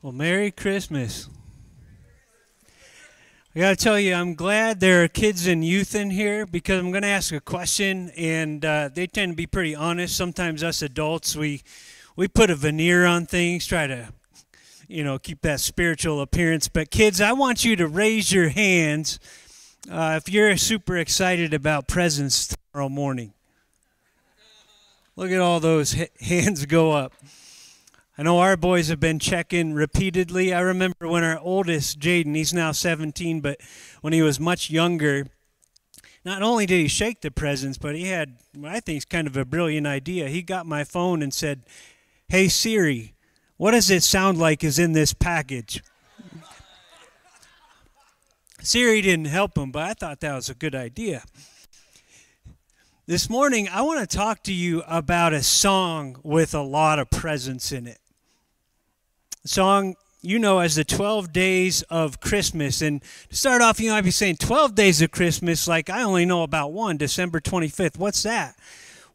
Well, Merry Christmas. I got to tell you, I'm glad there are kids and youth in here because I'm going to ask a question, and uh, they tend to be pretty honest. Sometimes us adults, we we put a veneer on things, try to, you know, keep that spiritual appearance. But kids, I want you to raise your hands uh, if you're super excited about presents tomorrow morning. Look at all those hands go up. I know our boys have been checking repeatedly. I remember when our oldest, Jaden, he's now 17, but when he was much younger, not only did he shake the presents, but he had, I think, kind of a brilliant idea. He got my phone and said, Hey Siri, what does it sound like is in this package? Siri didn't help him, but I thought that was a good idea. This morning, I want to talk to you about a song with a lot of presents in it song you know as the 12 days of Christmas. And to start off, you might be saying 12 days of Christmas, like I only know about one, December 25th. What's that?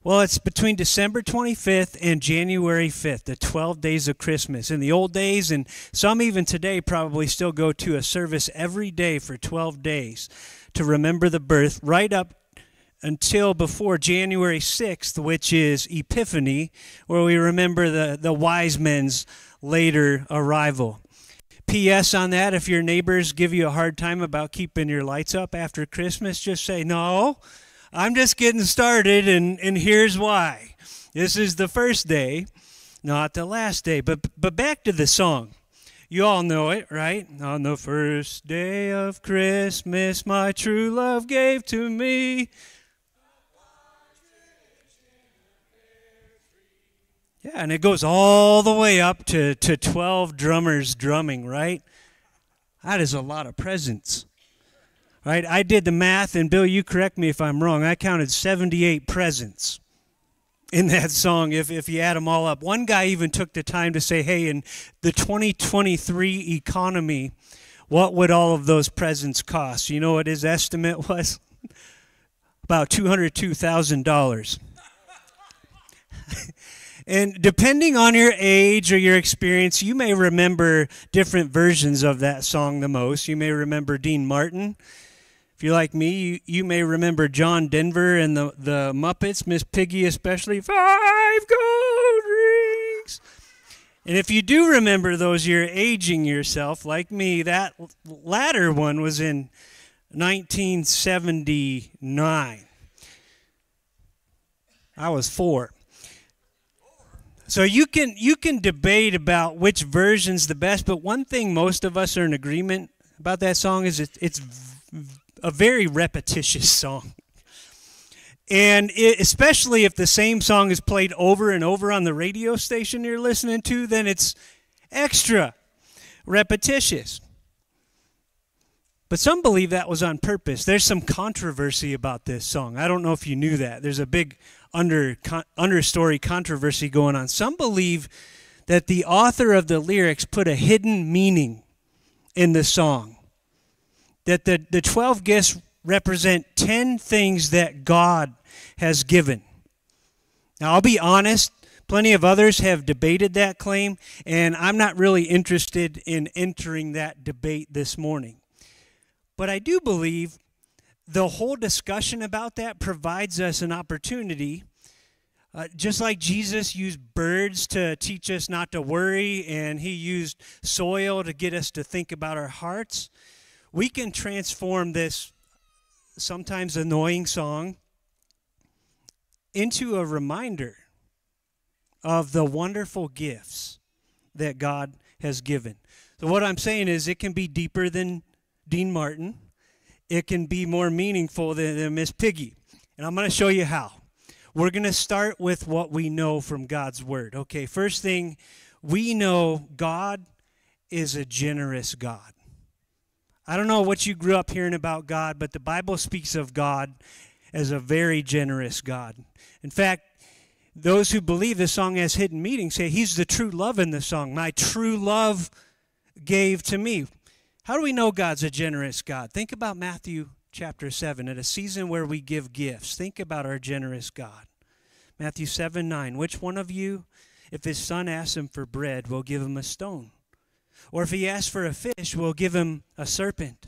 Well, it's between December 25th and January 5th, the 12 days of Christmas. In the old days, and some even today probably still go to a service every day for 12 days to remember the birth, right up until before January 6th, which is Epiphany, where we remember the, the wise men's later arrival. P.S. on that, if your neighbors give you a hard time about keeping your lights up after Christmas, just say, No, I'm just getting started, and, and here's why. This is the first day, not the last day. But, but back to the song. You all know it, right? On the first day of Christmas, my true love gave to me Yeah, and it goes all the way up to, to 12 drummers drumming, right? That is a lot of presents. Right? I did the math, and Bill, you correct me if I'm wrong. I counted 78 presents in that song if, if you add them all up. One guy even took the time to say, hey, in the 2023 economy, what would all of those presents cost? You know what his estimate was? About $202,000. And depending on your age or your experience, you may remember different versions of that song the most. You may remember Dean Martin. If you're like me, you, you may remember John Denver and the, the Muppets, Miss Piggy especially. Five gold rings. And if you do remember those, you're aging yourself. Like me, that latter one was in 1979. I was four. So you can you can debate about which version's the best, but one thing most of us are in agreement about that song is it, it's a very repetitious song. And it, especially if the same song is played over and over on the radio station you're listening to, then it's extra repetitious. But some believe that was on purpose. There's some controversy about this song. I don't know if you knew that. There's a big under con, understory controversy going on. Some believe that the author of the lyrics put a hidden meaning in the song. That the, the 12 gifts represent 10 things that God has given. Now, I'll be honest, plenty of others have debated that claim, and I'm not really interested in entering that debate this morning. But I do believe the whole discussion about that provides us an opportunity. Uh, just like Jesus used birds to teach us not to worry, and he used soil to get us to think about our hearts, we can transform this sometimes annoying song into a reminder of the wonderful gifts that God has given. So, what I'm saying is, it can be deeper than Dean Martin it can be more meaningful than, than Miss Piggy. And I'm going to show you how. We're going to start with what we know from God's Word. Okay, first thing, we know God is a generous God. I don't know what you grew up hearing about God, but the Bible speaks of God as a very generous God. In fact, those who believe the song has hidden meaning say he's the true love in the song. My true love gave to me. How do we know God's a generous God? Think about Matthew chapter 7 at a season where we give gifts. Think about our generous God. Matthew 7 9. Which one of you, if his son asks him for bread, will give him a stone? Or if he asks for a fish, we'll give him a serpent.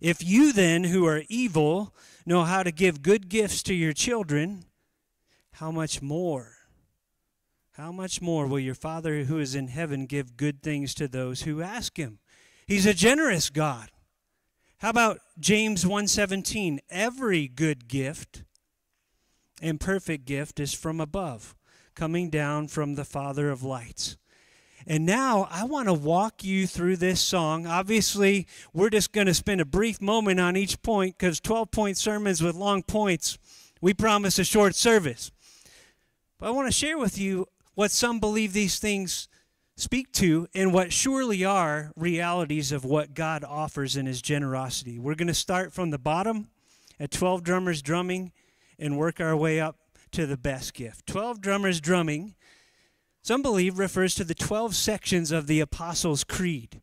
If you then, who are evil, know how to give good gifts to your children, how much more? How much more will your Father who is in heaven give good things to those who ask him? He's a generous God. How about James 1:17? Every good gift and perfect gift is from above, coming down from the Father of lights. And now I want to walk you through this song. Obviously, we're just going to spend a brief moment on each point because 12 point sermons with long points, we promise a short service. But I want to share with you what some believe these things speak to and what surely are realities of what God offers in His generosity. We're going to start from the bottom at 12 drummers drumming and work our way up to the best gift. 12 drummers drumming, some believe, refers to the 12 sections of the Apostles' Creed.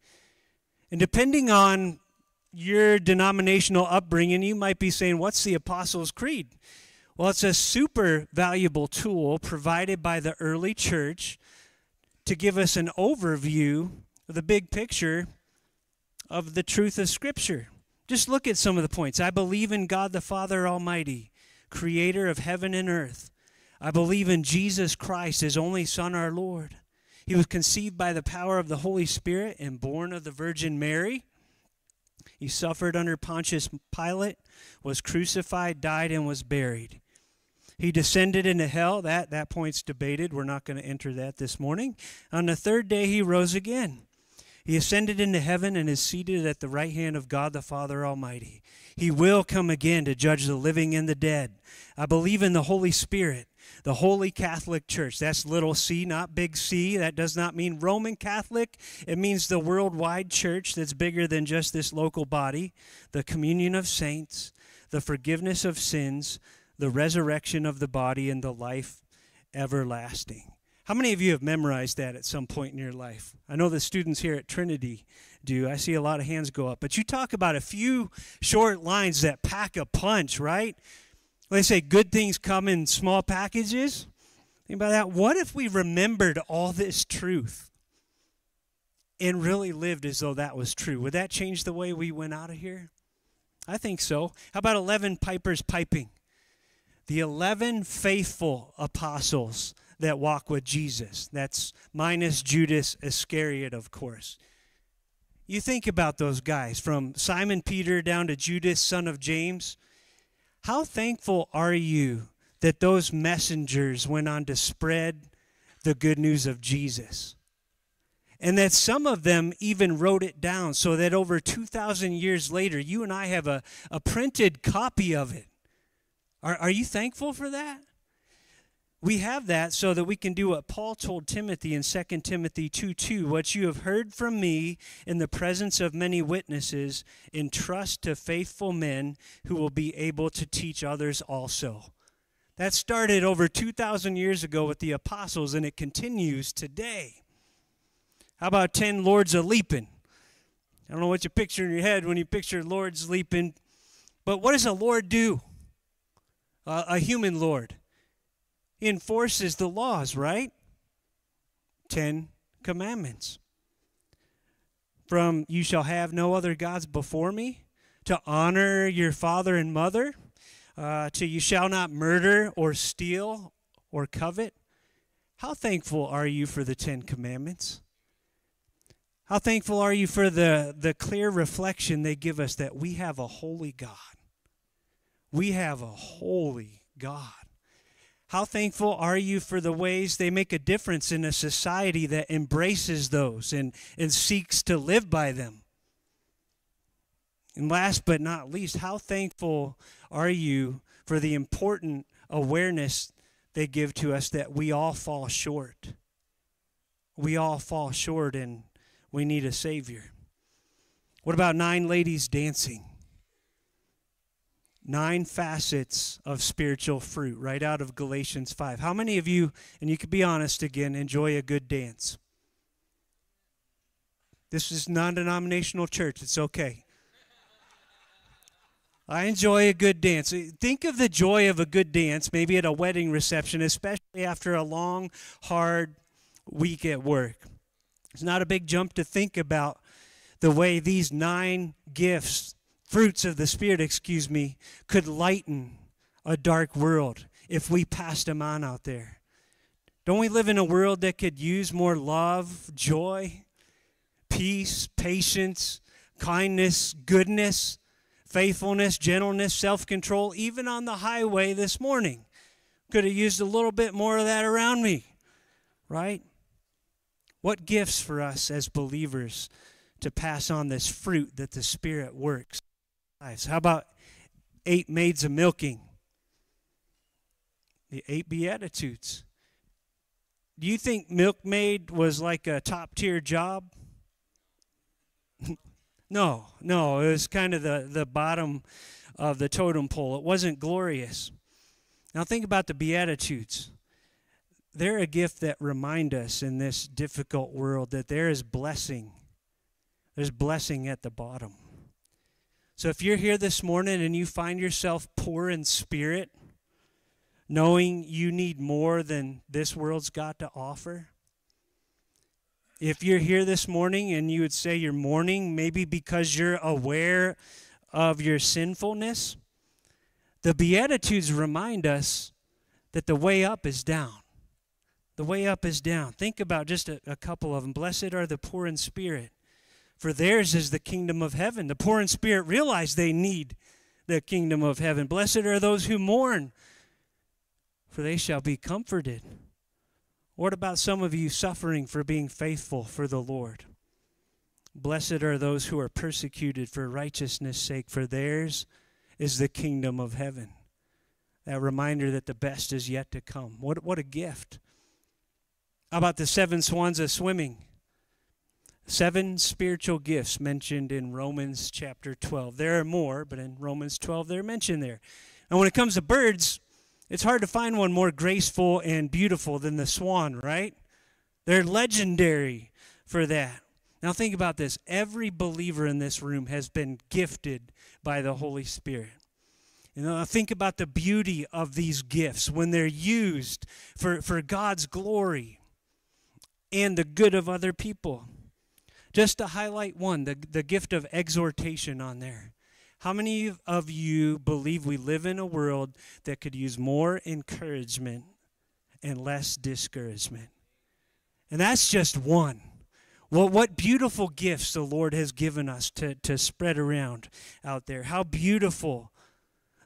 And depending on your denominational upbringing, you might be saying, What's the Apostles' Creed? Well, it's a super valuable tool provided by the early church to give us an overview of the big picture of the truth of Scripture. Just look at some of the points. I believe in God the Father Almighty, creator of heaven and earth. I believe in Jesus Christ, his only Son, our Lord. He was conceived by the power of the Holy Spirit and born of the Virgin Mary. He suffered under Pontius Pilate, was crucified, died, and was buried. He descended into hell. That, that point's debated. We're not going to enter that this morning. On the third day, he rose again. He ascended into heaven and is seated at the right hand of God the Father Almighty. He will come again to judge the living and the dead. I believe in the Holy Spirit, the Holy Catholic Church. That's little c, not big C. That does not mean Roman Catholic. It means the worldwide church that's bigger than just this local body, the communion of saints, the forgiveness of sins, the resurrection of the body, and the life everlasting. How many of you have memorized that at some point in your life? I know the students here at Trinity do. I see a lot of hands go up. But you talk about a few short lines that pack a punch, right? They say good things come in small packages. Think about that. What if we remembered all this truth and really lived as though that was true? Would that change the way we went out of here? I think so. How about 11 pipers piping? The 11 faithful apostles that walk with Jesus. That's minus Judas Iscariot, of course. You think about those guys from Simon Peter down to Judas, son of James. How thankful are you that those messengers went on to spread the good news of Jesus? And that some of them even wrote it down so that over 2,000 years later, you and I have a, a printed copy of it. Are, are you thankful for that? we have that so that we can do what Paul told Timothy in 2 Timothy 2 2. What you have heard from me in the presence of many witnesses, entrust to faithful men who will be able to teach others also. That started over 2,000 years ago with the apostles, and it continues today. How about 10 Lords a leaping? I don't know what you picture in your head when you picture Lords leaping, but what does a Lord do? A human Lord enforces the laws, right? Ten Commandments. From you shall have no other gods before me, to honor your father and mother, uh, to you shall not murder or steal or covet. How thankful are you for the Ten Commandments? How thankful are you for the, the clear reflection they give us that we have a holy God? We have a holy God. How thankful are you for the ways they make a difference in a society that embraces those and, and seeks to live by them? And last but not least, how thankful are you for the important awareness they give to us that we all fall short? We all fall short and we need a Savior. What about nine ladies dancing? Nine facets of spiritual fruit right out of Galatians 5. How many of you, and you can be honest again, enjoy a good dance? This is non denominational church. It's okay. I enjoy a good dance. Think of the joy of a good dance, maybe at a wedding reception, especially after a long, hard week at work. It's not a big jump to think about the way these nine gifts, fruits of the Spirit, excuse me, could lighten a dark world if we passed them on out there. Don't we live in a world that could use more love, joy, peace, patience, kindness, goodness, faithfulness, gentleness, self control, even on the highway this morning? Could have used a little bit more of that around me, right? What gifts for us as believers to pass on this fruit that the Spirit works? How about eight maids of milking? The eight Beatitudes. Do you think milkmaid was like a top tier job? no, no, it was kind of the, the bottom of the totem pole. It wasn't glorious. Now think about the Beatitudes. They're a gift that remind us in this difficult world that there is blessing. There's blessing at the bottom. So if you're here this morning and you find yourself poor in spirit, knowing you need more than this world's got to offer? If you're here this morning and you would say you're mourning, maybe because you're aware of your sinfulness, the Beatitudes remind us that the way up is down. The way up is down. Think about just a, a, couple of them. Blessed are the poor in spirit, for theirs is the kingdom of heaven. The poor in spirit realize they need the kingdom of heaven. Blessed are those who mourn, for they shall be comforted. What about some of you suffering for being faithful for the Lord? Blessed are those who are persecuted for righteousness' sake, for theirs is the kingdom of heaven. That reminder that the best is yet to come. What, what a gift. How about the seven swans of swimming? Seven spiritual gifts mentioned in Romans chapter 12. There are more, but in Romans 12, they're mentioned there. And when it comes to birds, it's hard to find one more graceful and beautiful than the swan, right? They're legendary for that. Now, think about this every believer in this room has been gifted by the Holy Spirit. You know, think about the beauty of these gifts when they're used for, for God's glory and the good of other people. Just to highlight one, the, the gift of exhortation on there. How many of you believe we live in a world that could use more encouragement and less discouragement? And that's just one. Well, what beautiful gifts the Lord has given us to, to spread around out there. How beautiful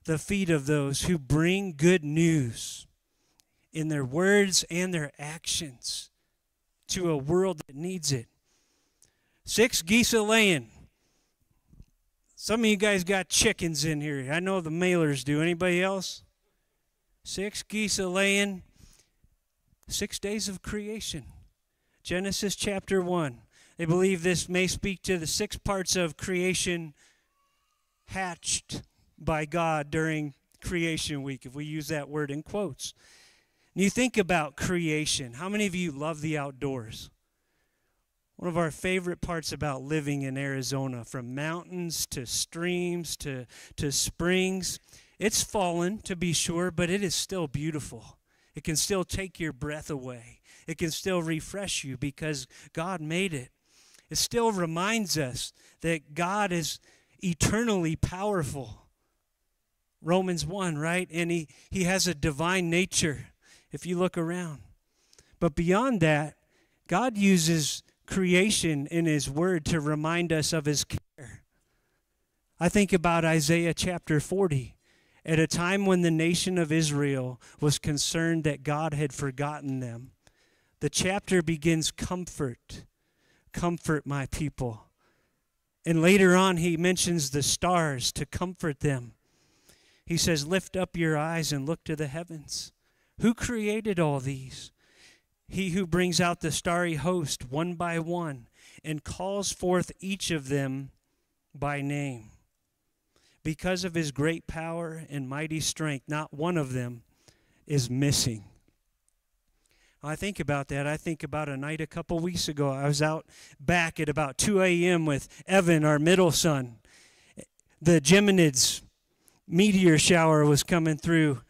the feet of those who bring good news in their words and their actions to a world that needs it. Six geese a laying. Some of you guys got chickens in here. I know the mailers do. Anybody else? Six geese a laying. Six days of creation. Genesis chapter 1. They believe this may speak to the six parts of creation hatched by God during creation week, if we use that word in quotes. And you think about creation. How many of you love the outdoors? One of our favorite parts about living in Arizona, from mountains to streams to, to springs, it's fallen to be sure, but it is still beautiful. It can still take your breath away. It can still refresh you because God made it. It still reminds us that God is eternally powerful. Romans 1, right? And he, he has a divine nature if you look around. But beyond that, God uses creation in His Word to remind us of His care. I think about Isaiah chapter 40. At a time when the nation of Israel was concerned that God had forgotten them, the chapter begins comfort, comfort my people. And later on, he mentions the stars to comfort them. He says, Lift up your eyes and look to the heavens. Who created all these? He who brings out the starry host one by one and calls forth each of them by name. Because of his great power and mighty strength, not one of them is missing. I think about that. I think about a night a couple weeks ago. I was out back at about 2 a.m. with Evan, our middle son. The Geminids meteor shower was coming through,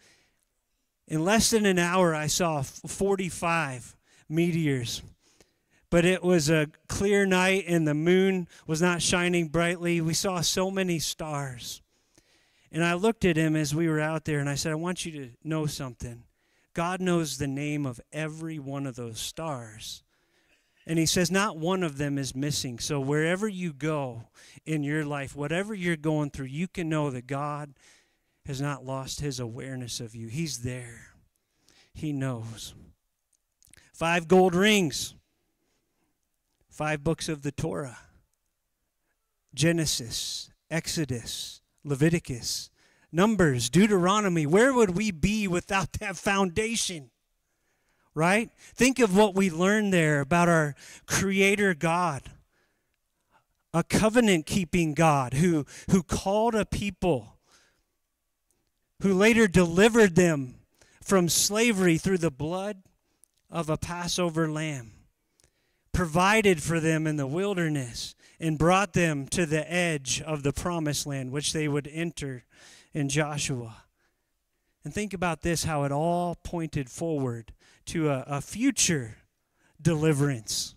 in less than an hour, I saw 45 meteors but it was a clear night and the moon was not shining brightly. We saw so many stars. And I looked at him as we were out there and I said, I want you to know something. God knows the name of every one of those stars. And he says, not one of them is missing. So wherever you go in your life, whatever you're going through, you can know that God has not lost his awareness of you. He's there, he knows. Five gold rings, five books of the Torah Genesis, Exodus, Leviticus, Numbers, Deuteronomy. Where would we be without that foundation? right? Think of what we learned there about our Creator God, a covenant keeping God who, who called a people, who later delivered them from slavery through the blood of a Passover lamb, provided for them in the wilderness, and brought them to the edge of the promised land, which they would enter in Joshua. And think about this how it all pointed forward to a, a future deliverance,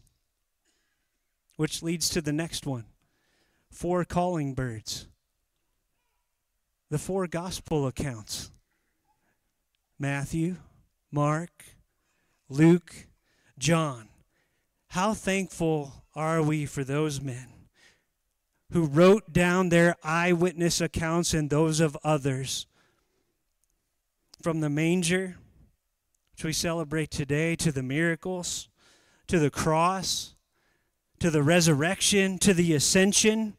which leads to the next one four calling birds, the four gospel accounts Matthew, Mark, Luke, John. How thankful are we for those men who wrote down their eyewitness accounts and those of others from the manger which we celebrate today, to the miracles, to the cross, to the resurrection, to the ascension.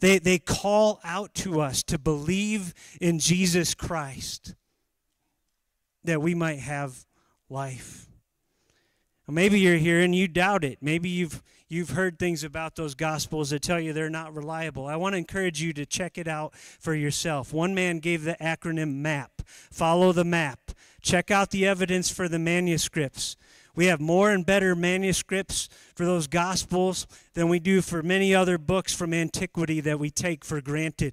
They, they call out to us to believe in Jesus Christ that we might have life. maybe you're here and you doubt it. Maybe you've you've heard things about those gospels that tell you they're not reliable. I want to encourage you to check it out for yourself. One man gave the acronym MAP. Follow the map. Check out the evidence for the manuscripts. We have more and better manuscripts for those gospels than we do for many other books from antiquity that we take for granted.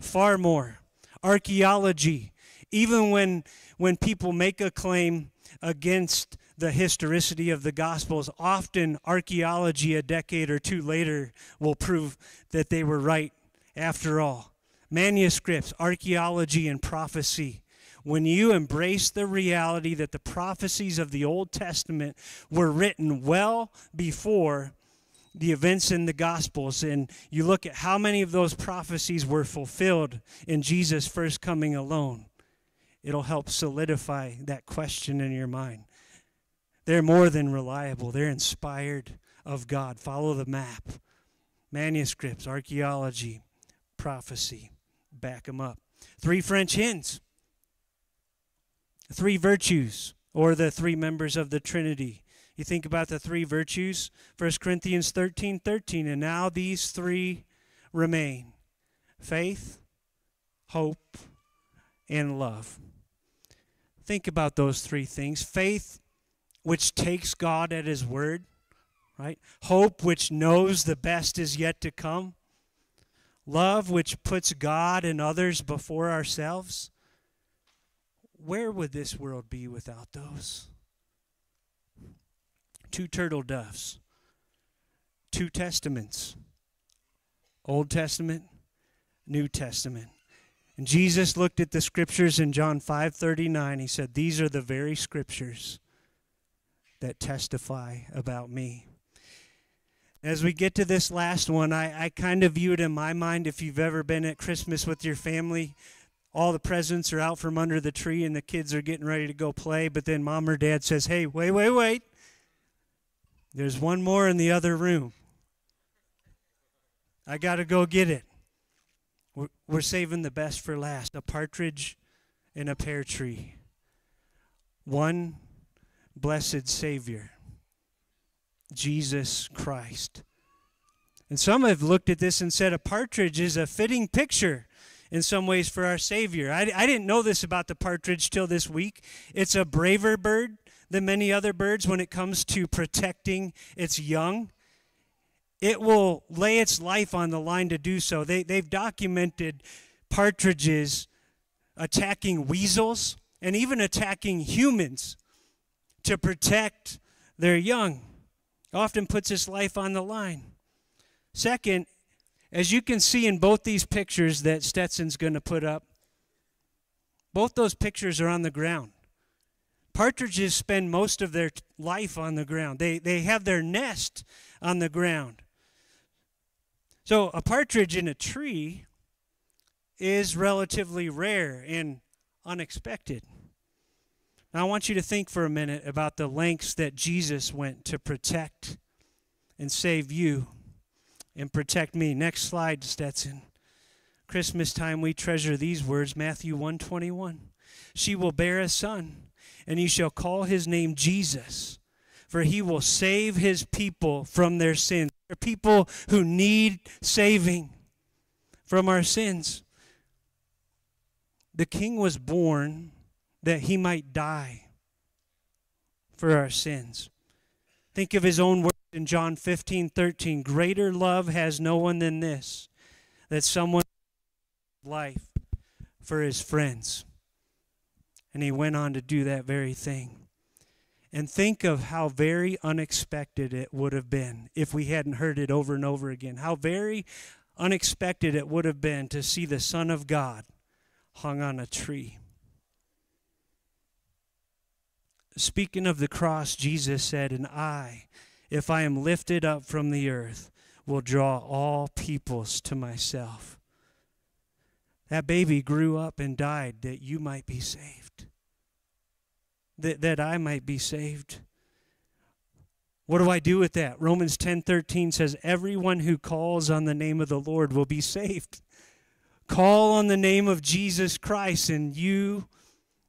Far more. Archaeology. Even when when people make a claim against the historicity of the Gospels, often archaeology a decade or two later will prove that they were right after all. Manuscripts, archaeology, and prophecy when you embrace the reality that the prophecies of the Old Testament were written well before the events in the Gospels, and you look at how many of those prophecies were fulfilled in Jesus' first coming alone, it'll help solidify that question in your mind. They're more than reliable, they're inspired of God. Follow the map. Manuscripts, archaeology, prophecy, back them up. Three French hymns three virtues or the three members of the Trinity. You think about the three virtues, 1 Corinthians 13 13, and now these three remain faith, hope, and love. Think about those three things faith, which takes God at His word, right? Hope, which knows the best is yet to come. Love, which puts God and others before ourselves where would this world be without those? Two turtle doves, two testaments Old Testament, New Testament. And Jesus looked at the scriptures in John 5:39. He said, "These are the very scriptures that testify about me." As we get to this last one, I, I kind of view it in my mind if you've ever been at Christmas with your family all the presents are out from under the tree and the kids are getting ready to go play, but then mom or dad says, Hey, wait, wait, wait. There's one more in the other room. I got to go get it. We're, we're saving the best for last a partridge in a pear tree. One blessed Savior, Jesus Christ. And some have looked at this and said a partridge is a fitting picture in some ways for our Savior. I, I didn't know this about the partridge till this week. It's a braver bird than many other birds when it comes to protecting its young. It will lay its life on the line to do so. They, they've documented partridges attacking weasels and even attacking humans to protect their young. often puts its life on the line. Second, as you can see in both these pictures that Stetson's going to put up, both those pictures are on the ground. Partridges spend most of their life on the ground. They, they have their nest on the ground. So a partridge in a tree is relatively rare and unexpected. Now, I want you to think for a minute about the lengths that Jesus went to protect and save you and protect me. Next slide, Stetson. Christmas time we treasure these words, Matthew 121. She will bear a son, and you shall call his name Jesus, for he will save his people from their sins. There are people who need saving from our sins. The king was born that he might die for our sins. Think of his own words in John 15 13. Greater love has no one than this, that someone life for his friends. And he went on to do that very thing. And think of how very unexpected it would have been if we hadn't heard it over and over again. How very unexpected it would have been to see the Son of God hung on a tree. Speaking of the cross, Jesus said, And I, if I am lifted up from the earth, will draw all peoples to myself. That baby grew up and died that you might be saved, that, that I might be saved. What do I do with that? Romans 10:13 says everyone who calls on the name of the Lord will be saved. Call on the name of Jesus Christ and you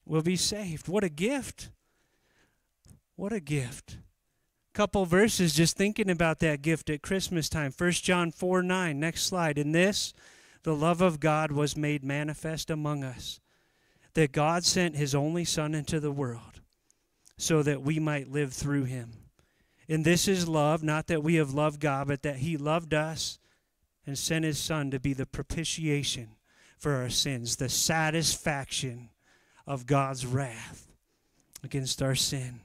will be saved. What a gift. What a gift. Couple verses just thinking about that gift at Christmas time. 1 John 4 9. Next slide. In this, the love of God was made manifest among us, that God sent his only Son into the world so that we might live through him. And this is love, not that we have loved God, but that he loved us and sent his Son to be the propitiation for our sins, the satisfaction of God's wrath against our sin.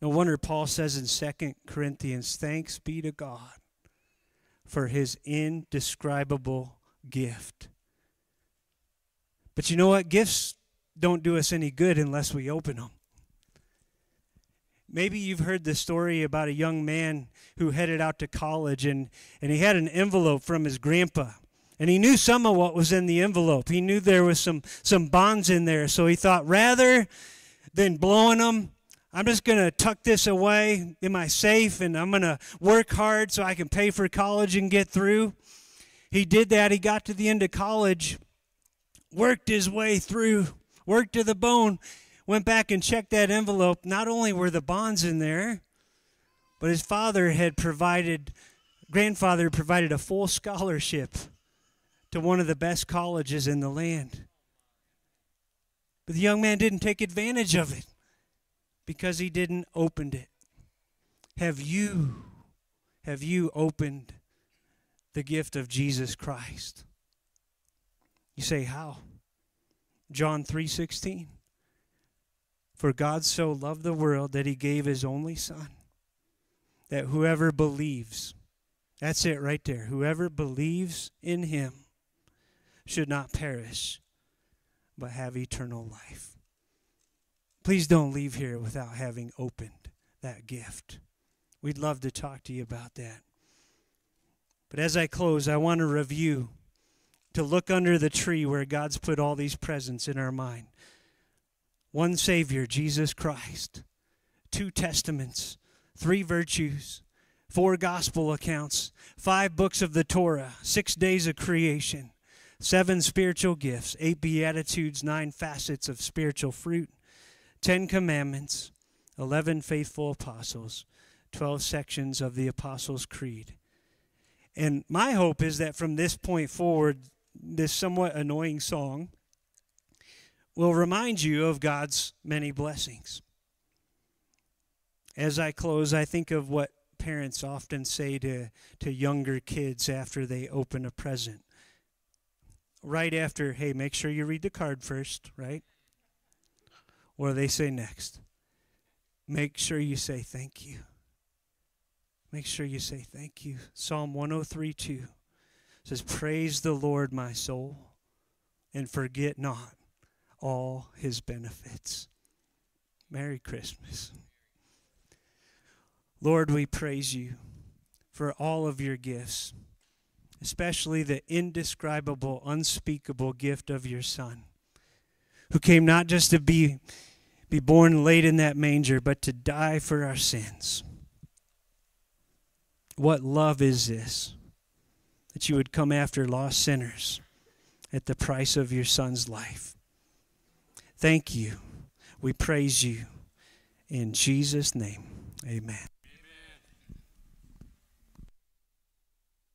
No wonder Paul says in 2 Corinthians, Thanks be to God for his indescribable gift. But you know what? Gifts don't do us any good unless we open them. Maybe you've heard the story about a young man who headed out to college and, and he had an envelope from his grandpa. And he knew some of what was in the envelope. He knew there was some, some bonds in there. So he thought rather than blowing them, I'm just going to tuck this away in my safe and I'm going to work hard so I can pay for college and get through. He did that. He got to the end of college, worked his way through, worked to the bone, went back and checked that envelope. Not only were the bonds in there, but his father had provided, grandfather provided a full scholarship to one of the best colleges in the land. But the young man didn't take advantage of it because he didn't open it. Have you have you opened the gift of Jesus Christ? You say how? John 3:16 For God so loved the world that he gave his only son that whoever believes that's it right there whoever believes in him should not perish but have eternal life. Please don't leave here without having opened that gift. We'd love to talk to you about that. But as I close, I want to review to look under the tree where God's put all these presents in our mind. One Savior, Jesus Christ. Two Testaments, three virtues, four gospel accounts, five books of the Torah, six days of creation, seven spiritual gifts, eight beatitudes, nine facets of spiritual fruit, Ten Commandments, 11 faithful apostles, 12 sections of the Apostles' Creed. And my hope is that from this point forward, this somewhat annoying song will remind you of God's many blessings. As I close, I think of what parents often say to, to younger kids after they open a present. Right after, hey, make sure you read the card first, right? What do they say next? Make sure you say thank you. make sure you say thank you. Psalm 103 2 says, Praise the Lord, my soul, and forget not all his benefits. Merry Christmas. Lord, we praise you for all of your gifts, especially the indescribable, unspeakable gift of your Son, who came not just to be, be born late in that manger, but to die for our sins. What love is this? That you would come after lost sinners at the price of your Son's life. Thank you. We praise you. In Jesus' name, amen.